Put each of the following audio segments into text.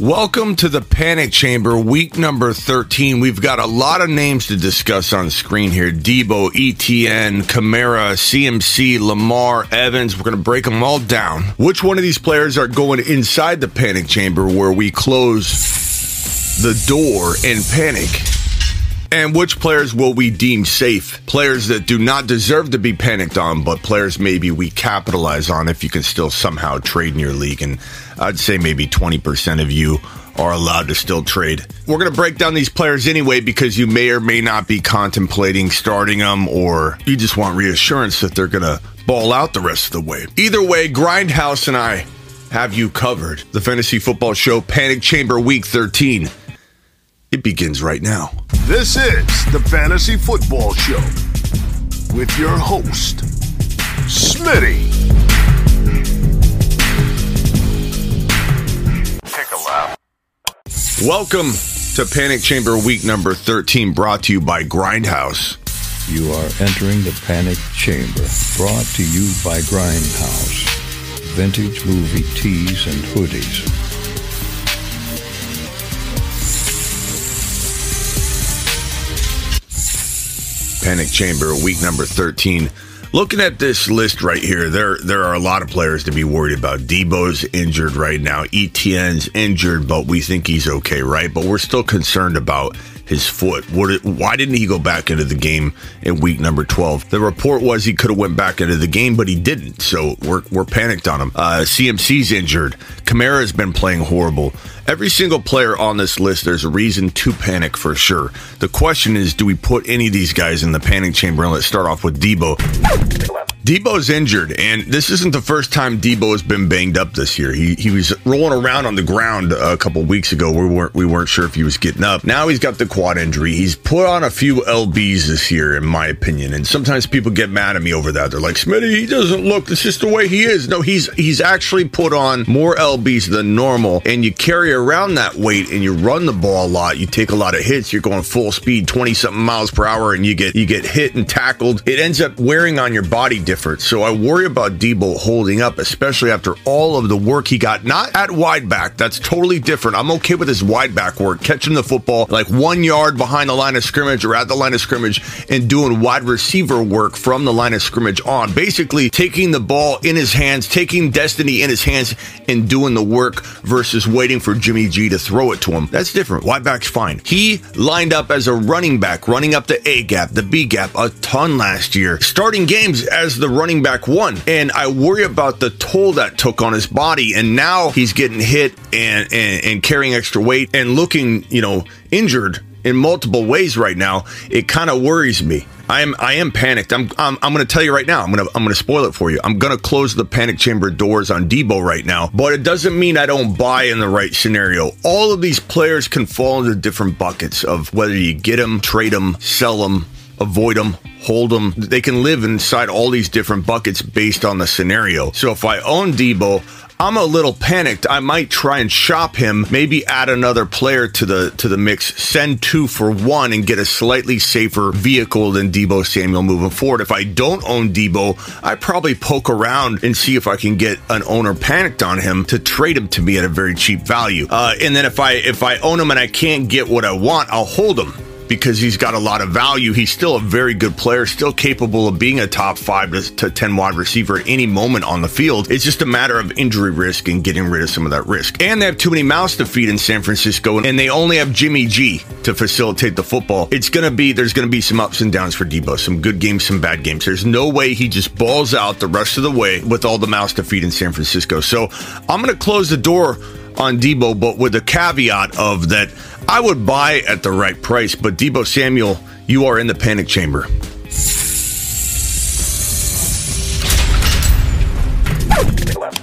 Welcome to the Panic Chamber, week number 13. We've got a lot of names to discuss on screen here Deebo, ETN, Kamara, CMC, Lamar, Evans. We're going to break them all down. Which one of these players are going inside the Panic Chamber where we close the door and panic? And which players will we deem safe? Players that do not deserve to be panicked on, but players maybe we capitalize on if you can still somehow trade in your league. And I'd say maybe 20% of you are allowed to still trade. We're going to break down these players anyway because you may or may not be contemplating starting them or you just want reassurance that they're going to ball out the rest of the way. Either way, Grindhouse and I have you covered. The Fantasy Football Show Panic Chamber Week 13. It begins right now. This is the Fantasy Football Show with your host, Smitty. Take a lap. Welcome to Panic Chamber Week number 13, brought to you by Grindhouse. You are entering the Panic Chamber, brought to you by Grindhouse. Vintage movie tees and hoodies. Panic Chamber, week number 13. Looking at this list right here, there there are a lot of players to be worried about. Deebo's injured right now. ETN's injured, but we think he's okay, right? But we're still concerned about his foot. What, why didn't he go back into the game in week number 12? The report was he could have went back into the game, but he didn't. So we're, we're panicked on him. Uh, CMC's injured. Kamara's been playing horrible. Every single player on this list, there's a reason to panic for sure. The question is, do we put any of these guys in the panic chamber? And let's start off with Deebo. Deebo's injured, and this isn't the first time Deebo has been banged up this year. He he was rolling around on the ground a couple weeks ago. We weren't we weren't sure if he was getting up. Now he's got the quad injury. He's put on a few lbs this year, in my opinion. And sometimes people get mad at me over that. They're like, "Smitty, he doesn't look. It's just the way he is." No, he's he's actually put on more lbs than normal. And you carry around that weight, and you run the ball a lot. You take a lot of hits. You're going full speed, twenty something miles per hour, and you get you get hit and tackled. It ends up wearing on your body different. So I worry about Deebo holding up, especially after all of the work he got. Not at wide back. That's totally different. I'm okay with his wide back work, catching the football like one yard behind the line of scrimmage or at the line of scrimmage and doing wide receiver work from the line of scrimmage on. Basically, taking the ball in his hands, taking destiny in his hands, and doing the work versus waiting for Jimmy G to throw it to him. That's different. Wide back's fine. He lined up as a running back, running up the A gap, the B gap a ton last year, starting games as the running back one. And I worry about the toll that took on his body. And now he's getting hit and, and, and carrying extra weight and looking, you know, injured in multiple ways right now. It kind of worries me. I am I am panicked. I'm I'm, I'm going to tell you right now. I'm going to I'm going to spoil it for you. I'm going to close the panic chamber doors on Deebo right now, but it doesn't mean I don't buy in the right scenario. All of these players can fall into different buckets of whether you get them, trade them, sell them, avoid them, hold them. They can live inside all these different buckets based on the scenario. So if I own Deebo, I'm a little panicked. I might try and shop him, maybe add another player to the to the mix, send two for one, and get a slightly safer vehicle than Deebo Samuel moving forward. If I don't own Deebo, I probably poke around and see if I can get an owner panicked on him to trade him to me at a very cheap value. Uh, and then if I if I own him and I can't get what I want, I'll hold him because he's got a lot of value. He's still a very good player, still capable of being a top five to, to 10 wide receiver at any moment on the field. It's just a matter of injury risk and getting rid of some of that risk. And they have too many mouths to feed in San Francisco, and they only have Jimmy G to facilitate the football. It's going to be, there's going to be some ups and downs for Deebo, some good games, some bad games. There's no way he just balls out the rest of the way with all the mouths to feed in San Francisco. So I'm going to close the door on Deebo, but with a caveat of that I would buy at the right price. But Deebo Samuel, you are in the panic chamber.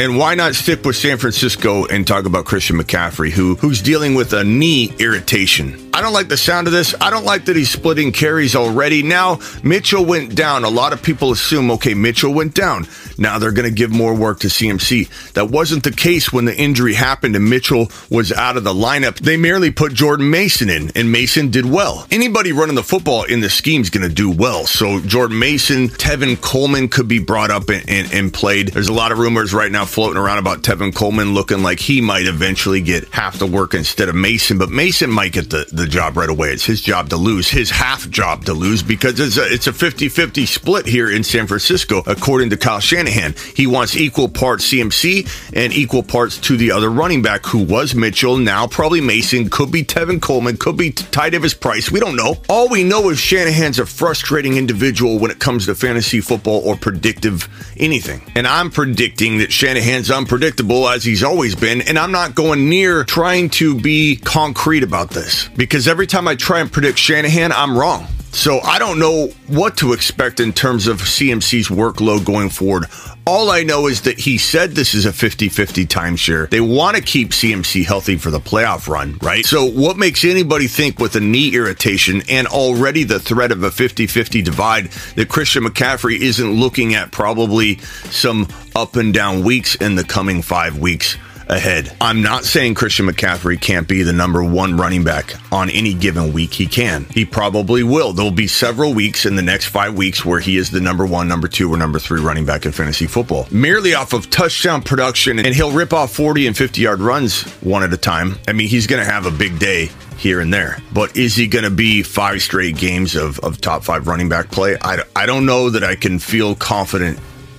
And why not stick with San Francisco and talk about Christian McCaffrey, who who's dealing with a knee irritation? I don't like the sound of this. I don't like that he's splitting carries already. Now, Mitchell went down. A lot of people assume, okay, Mitchell went down. Now they're going to give more work to CMC. That wasn't the case when the injury happened and Mitchell was out of the lineup. They merely put Jordan Mason in, and Mason did well. Anybody running the football in the scheme is going to do well. So Jordan Mason, Tevin Coleman could be brought up and, and, and played. There's a lot of rumors right now floating around about Tevin Coleman looking like he might eventually get half the work instead of Mason, but Mason might get the, the job right away. It's his job to lose, his half job to lose because it's a, it's a 50-50 split here in San Francisco, according to Kyle Shanahan. He wants equal parts CMC and equal parts to the other running back who was Mitchell, now probably Mason, could be Tevin Coleman, could be Ty Davis Price. We don't know. All we know is Shanahan's a frustrating individual when it comes to fantasy football or predictive anything. And I'm predicting that Shanahan's unpredictable as he's always been, and I'm not going near trying to be concrete about this because every time I try and predict Shanahan, I'm wrong. So I don't know what to expect in terms of CMC's workload going forward. All I know is that he said this is a 50 50 timeshare. They want to keep CMC healthy for the playoff run, right? So, what makes anybody think with a knee irritation and already the threat of a 50 50 divide that Christian McCaffrey isn't looking at probably some up and down weeks in the coming five weeks? Ahead. I'm not saying Christian McCaffrey can't be the number one running back on any given week. He can. He probably will. There'll be several weeks in the next five weeks where he is the number one, number two, or number three running back in fantasy football. Merely off of touchdown production, and he'll rip off 40 and 50 yard runs one at a time. I mean, he's going to have a big day here and there. But is he going to be five straight games of, of top five running back play? I, I don't know that I can feel confident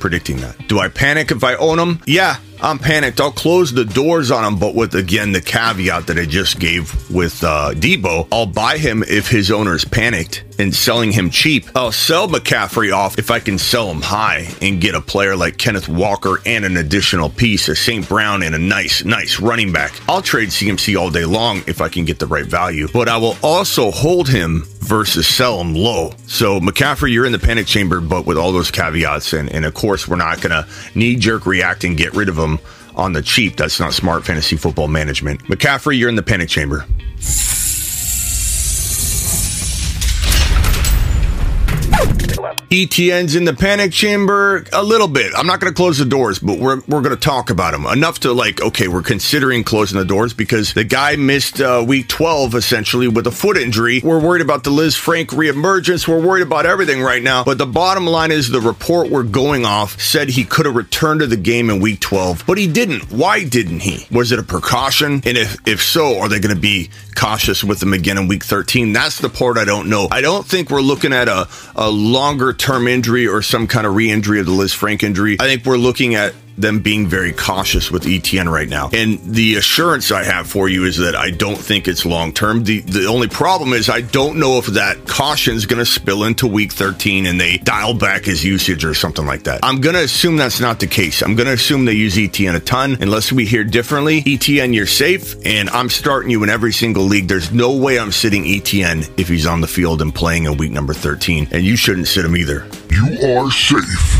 predicting that. Do I panic if I own him? Yeah, I'm panicked. I'll close the doors on him, but with again the caveat that I just gave with uh, Deebo, I'll buy him if his owner's panicked and selling him cheap. I'll sell McCaffrey off if I can sell him high and get a player like Kenneth Walker and an additional piece, a St. Brown and a nice, nice running back. I'll trade CMC all day long if I can get the right value, but I will also hold him versus sell him low. So McCaffrey, you're in the panic chamber, but with all those caveats, and, and of course we're not to knee jerk react and get rid of him on the cheap. That's not smart fantasy football management. McCaffrey, you're in the panic chamber. ETN's in the panic chamber a little bit. I'm not going to close the doors, but we're, we're going to talk about him enough to like, okay, we're considering closing the doors because the guy missed uh, week 12 essentially with a foot injury. We're worried about the Lisfranc reemergence. We're worried about everything right now. But the bottom line is the report we're going off said he could have returned to the game in week 12, but he didn't. Why didn't he? Was it a precaution? And if, if so, are they going to be cautious with him again in week 13? That's the part I don't know. I don't think we're looking at a, a longer term injury or some kind of re injury of the Lisfranc injury. I think we're looking at them being very cautious with ETN right now. And the assurance I have for you is that I don't think it's long term. The the only problem is I don't know if that caution is going to spill into week 13 and they dial back his usage or something like that. I'm going to assume that's not the case. I'm going to assume they use ETN a ton unless we hear differently. ETN, you're safe, and I'm starting you in every single league. There's no way I'm sitting ETN if he's on the field and playing in week number 13, and you shouldn't sit him either. You are safe.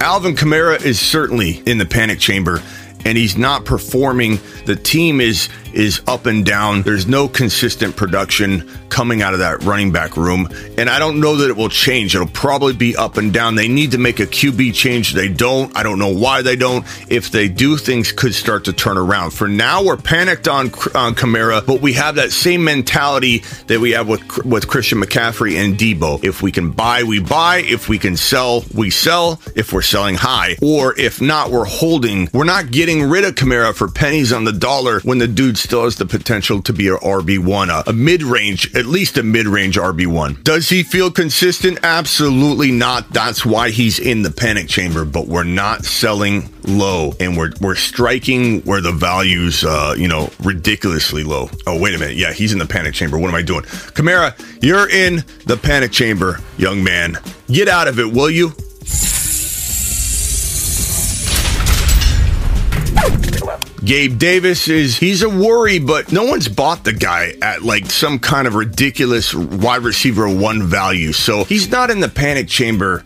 Alvin Kamara is certainly in the panic chamber and he's not performing. The team is is up and down. There's no consistent production coming out of that running back room. And I don't know that it will change. It'll probably be up and down. They need to make a QB change. They don't. I don't know why they don't. If they do, things could start to turn around. For now, we're panicked on, on Kamara, but we have that same mentality that we have with, with Christian McCaffrey and Deebo. If we can buy, we buy. If we can sell, we sell. If we're selling high. Or if not, we're holding. We're not getting rid of Kamara for pennies on the dollar when the dude still has the potential to be a RB1, a, a mid range, at least a mid range RB1. Does he feel consistent? Absolutely not. That's why he's in the panic chamber, but we're not selling low and we're, we're striking where the values, uh, you know, ridiculously low. Oh, wait a minute. Yeah, he's in the panic chamber. What am I doing? Kamara, you're in the panic chamber, young man. Get out of it, will you? Gabe Davis is he's a worry, but no one's bought the guy at like some kind of ridiculous wide receiver one value. So he's not in the panic chamber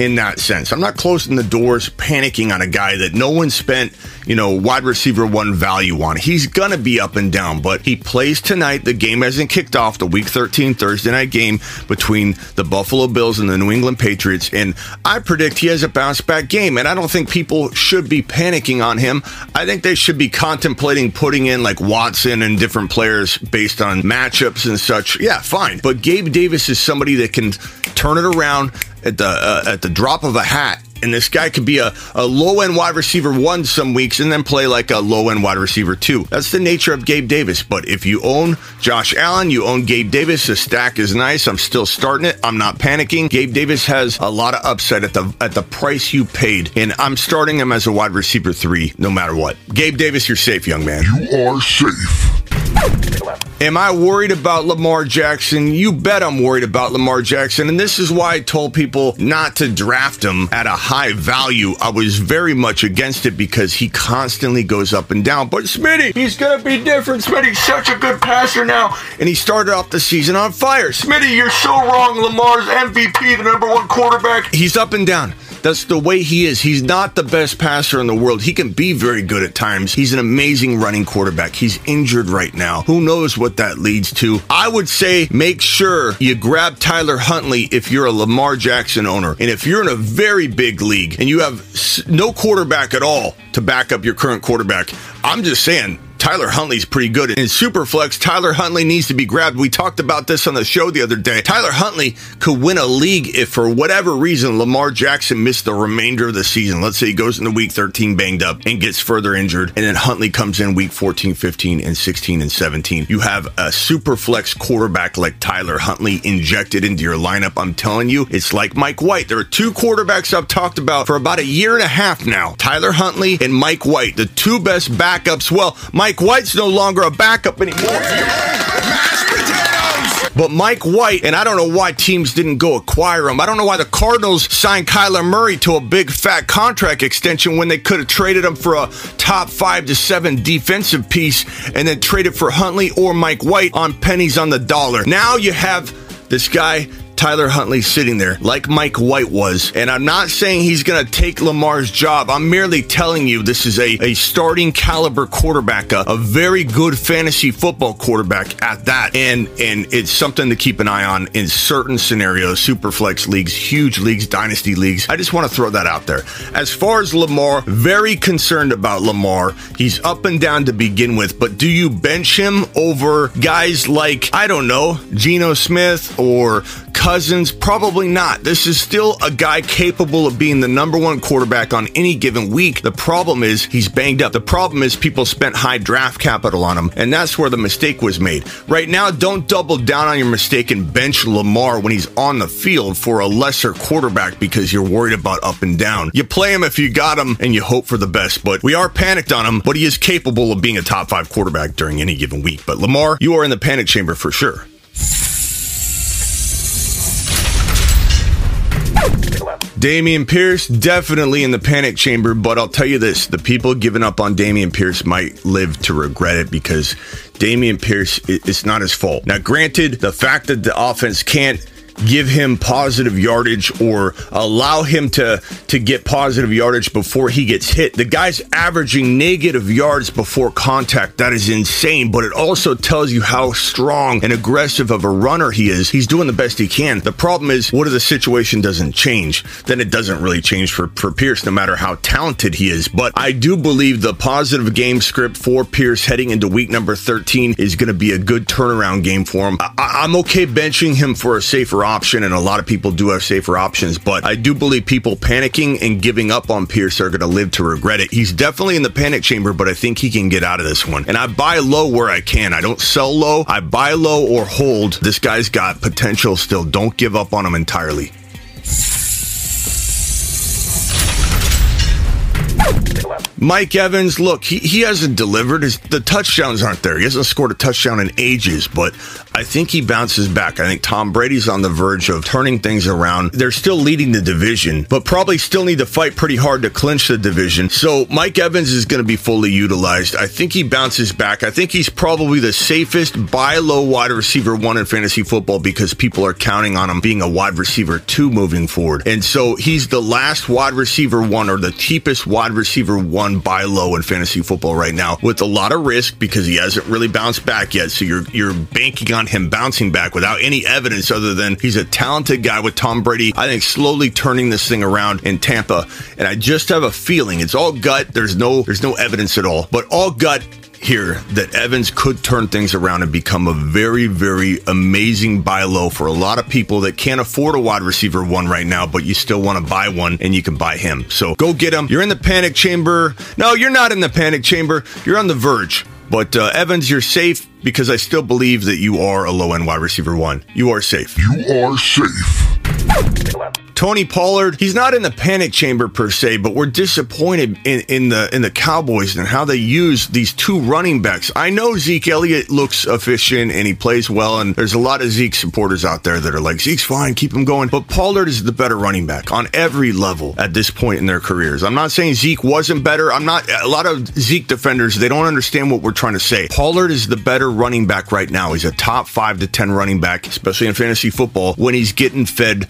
in that sense. I'm not closing the doors, panicking on a guy that no one spent, you know, wide receiver one value on. He's going to be up and down, but he plays tonight. The game hasn't kicked off, the week 13 Thursday night game between the Buffalo Bills and the New England Patriots. And I predict he has a bounce back game. And I don't think people should be panicking on him. I think they should be contemplating putting in like Watson and different players based on matchups and such. Yeah, fine. But Gabe Davis is somebody that can turn it around at the uh, at the drop of a hat. And this guy could be a, a low end wide receiver one some weeks and then play like a low end wide receiver two. That's the nature of Gabe Davis. But if you own Josh Allen, you own Gabe Davis, the stack is nice. I'm still starting it. I'm not panicking. Gabe Davis has a lot of upside at the at the price you paid. And I'm starting him as a wide receiver three no matter what. Gabe Davis, you're safe, young man. You are safe. Am I worried about Lamar Jackson? You bet I'm worried about Lamar Jackson. And this is why I told people not to draft him at a high value. I was very much against it because he constantly goes up and down. But Smitty, he's going to be different. Smitty's such a good passer now. And he started off the season on fire. Smitty, you're so wrong. Lamar's MVP, the number one quarterback. He's up and down. That's the way he is. He's not the best passer in the world. He can be very good at times. He's an amazing running quarterback. He's injured right now. Who knows what that leads to? I would say make sure you grab Tyler Huntley if you're a Lamar Jackson owner. And if you're in a very big league and you have no quarterback at all to back up your current quarterback, I'm just saying Tyler Huntley's pretty good. In Superflex, Tyler Huntley needs to be grabbed. We talked about this on the show the other day. Tyler Huntley could win a league if, for whatever reason, Lamar Jackson missed the remainder of the season. Let's say he goes into week 13 banged up and gets further injured, and then Huntley comes in week 14, 15, and 16 and 17. You have a Superflex quarterback like Tyler Huntley injected into your lineup. I'm telling you, it's like Mike White. There are two quarterbacks I've talked about for about a year and a half now Tyler Huntley and Mike White, the two best backups. Well, Mike Mike White's no longer a backup anymore. But Mike White, and I don't know why teams didn't go acquire him. I don't know why the Cardinals signed Kyler Murray to a big fat contract extension when they could have traded him for a top five to seven defensive piece and then traded for Huntley or Mike White on pennies on the dollar. Now you have this guy Tyler Huntley sitting there like Mike White was. And I'm not saying he's going to take Lamar's job. I'm merely telling you this is a, a starting caliber quarterback, a, a very good fantasy football quarterback at that. And, and it's something to keep an eye on in certain scenarios, super flex leagues, huge leagues, dynasty leagues. I just want to throw that out there. As far as Lamar, very concerned about Lamar. He's up and down to begin with, but do you bench him over guys like, I don't know, Geno Smith or Cousins? Probably not. This is still a guy capable of being the number one quarterback on any given week. The problem is he's banged up. The problem is people spent high draft capital on him, and that's where the mistake was made. Right now, don't double down on your mistake and bench Lamar when he's on the field for a lesser quarterback because you're worried about up and down. You play him if you got him and you hope for the best, but we are panicked on him, but he is capable of being a top five quarterback during any given week. But Lamar, you are in the panic chamber for sure. Dameon Pierce definitely in the panic chamber, but I'll tell you this: the people giving up on Dameon Pierce might live to regret it because Dameon Pierce it's not his fault. Now, granted, the fact that the offense can't give him positive yardage or allow him to to get positive yardage before he gets hit. The guy's averaging negative yards before contact. That is insane, but it also tells you how strong and aggressive of a runner he is. He's doing the best he can. The problem is what if the situation doesn't change? Then it doesn't really change for, for Pierce no matter how talented he is. But I do believe the positive game script for Pierce heading into week number 13 is going to be a good turnaround game for him. I, I'm okay benching him for a safer option, and a lot of people do have safer options, but I do believe people panicking and giving up on Pierce are going to live to regret it. He's definitely in the panic chamber, but I think he can get out of this one. And I buy low where I can. I don't sell low. I buy low or hold. This guy's got potential still. Don't give up on him entirely. Mike Evans, look, he, he hasn't delivered. His, the touchdowns aren't there. He hasn't scored a touchdown in ages, but I think he bounces back. I think Tom Brady's on the verge of turning things around. They're still leading the division, but probably still need to fight pretty hard to clinch the division. So Mike Evans is going to be fully utilized. I think he bounces back. I think he's probably the safest buy low wide receiver one in fantasy football because people are counting on him being a wide receiver two moving forward. And so he's the last wide receiver one or the cheapest wide receiver one on buy low in fantasy football right now with a lot of risk because he hasn't really bounced back yet. So you're you're banking on him bouncing back without any evidence other than he's a talented guy with Tom Brady. I think slowly turning this thing around in Tampa, and I just have a feeling it's all gut. There's no there's no evidence at all, but all gut here that Evans could turn things around and become a very, very amazing buy low for a lot of people that can't afford a wide receiver one right now, but you still want to buy one and you can buy him. So go get him. You're in the panic chamber. No, you're not in the panic chamber. You're on the verge. But uh, Evans, you're safe because I still believe that you are a low end wide receiver one. You are safe. You are safe. Tony Pollard, he's not in the panic chamber per se, but we're disappointed in, in the in the Cowboys and how they use these two running backs. I know Zeke Elliott looks efficient and he plays well, and there's a lot of Zeke supporters out there that are like, Zeke's fine, keep him going. But Pollard is the better running back on every level at this point in their careers. I'm not saying Zeke wasn't better. I'm not a lot of Zeke defenders, they don't understand what we're trying to say. Pollard is the better running back right now. He's a top five to ten running back, especially in fantasy football, when he's getting fed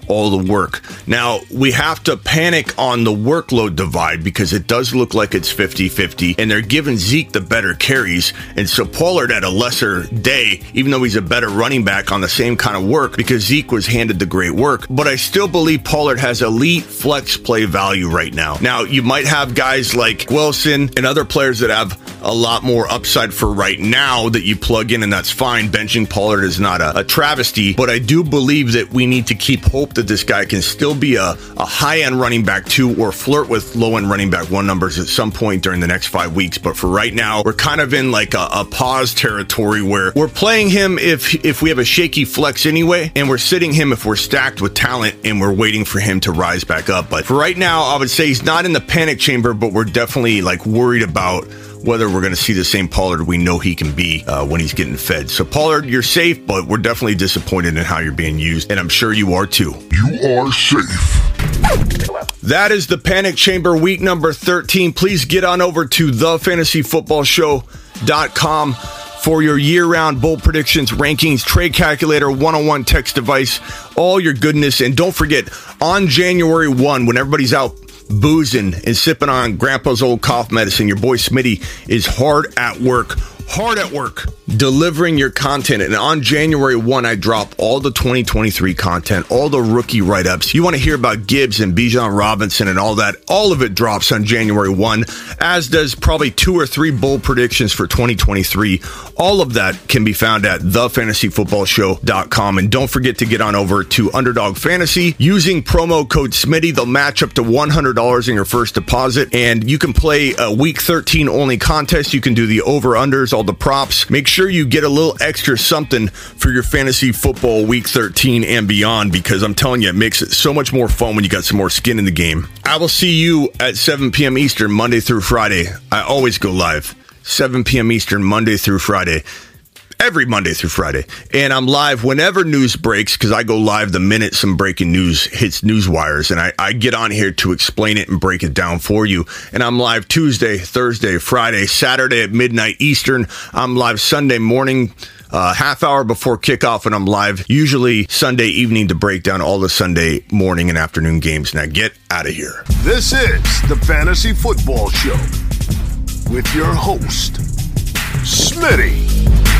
all the work. Now, we have to panic on the workload divide because it does look like it's 50 50, and they're giving Zeke the better carries. And so Pollard had a lesser day, even though he's a better running back on the same kind of work because Zeke was handed the great work. But I still believe Pollard has elite flex play value right now. Now, you might have guys like Wilson and other players that have a lot more upside for right now that you plug in, and that's fine. Benching Pollard is not a, a travesty, but I do believe that we need to keep hope that this guy can still be a, a high end running back two or flirt with low end running back one numbers at some point during the next five weeks. But for right now, we're kind of in like a, a pause territory where we're playing him if if we have a shaky flex anyway, and we're sitting him if we're stacked with talent and we're waiting for him to rise back up. But for right now, I would say he's not in the panic chamber, but we're definitely like worried about whether we're going to see the same Pollard we know he can be uh, when he's getting fed. So, Pollard, you're safe, but we're definitely disappointed in how you're being used, and I'm sure you are too. You are safe. That is the Panic Chamber week number 13. Please get on over to thefantasyfootballshow.com for your year round bowl predictions, rankings, trade calculator, one on one text device, all your goodness. And don't forget, on January 1, when everybody's out boozing and sipping on grandpa's old cough medicine, your boy Smitty is hard at work hard at work delivering your content. And on January 1, I drop all the 2023 content, all the rookie write ups. You want to hear about Gibbs and Bijan Robinson and all that. All of it drops on January 1, as does probably two or three bold predictions for 2023. All of that can be found at thefantasyfootballshow.com. And don't forget to get on over to Underdog Fantasy using promo code SMITTY. They'll match up to $100 in your first deposit. And you can play a week 13 only contest. You can do the over unders, all the props. Make sure you get a little extra something for your fantasy football week 13 and beyond because I'm telling you, it makes it so much more fun when you got some more skin in the game. I will see you at 7 p.m. Eastern, Monday through Friday. I always go live. 7 p.m. Eastern, Monday through Friday every Monday through Friday. And I'm live whenever news breaks because I go live the minute some breaking news hits news wires. And I, I get on here to explain it and break it down for you. And I'm live Tuesday, Thursday, Friday, Saturday at midnight Eastern. I'm live Sunday morning. Uh, half hour before kickoff, and I'm live usually Sunday evening to break down all the Sunday morning and afternoon games. Now get out of here. This is the Fantasy Football Show with your host, Smitty.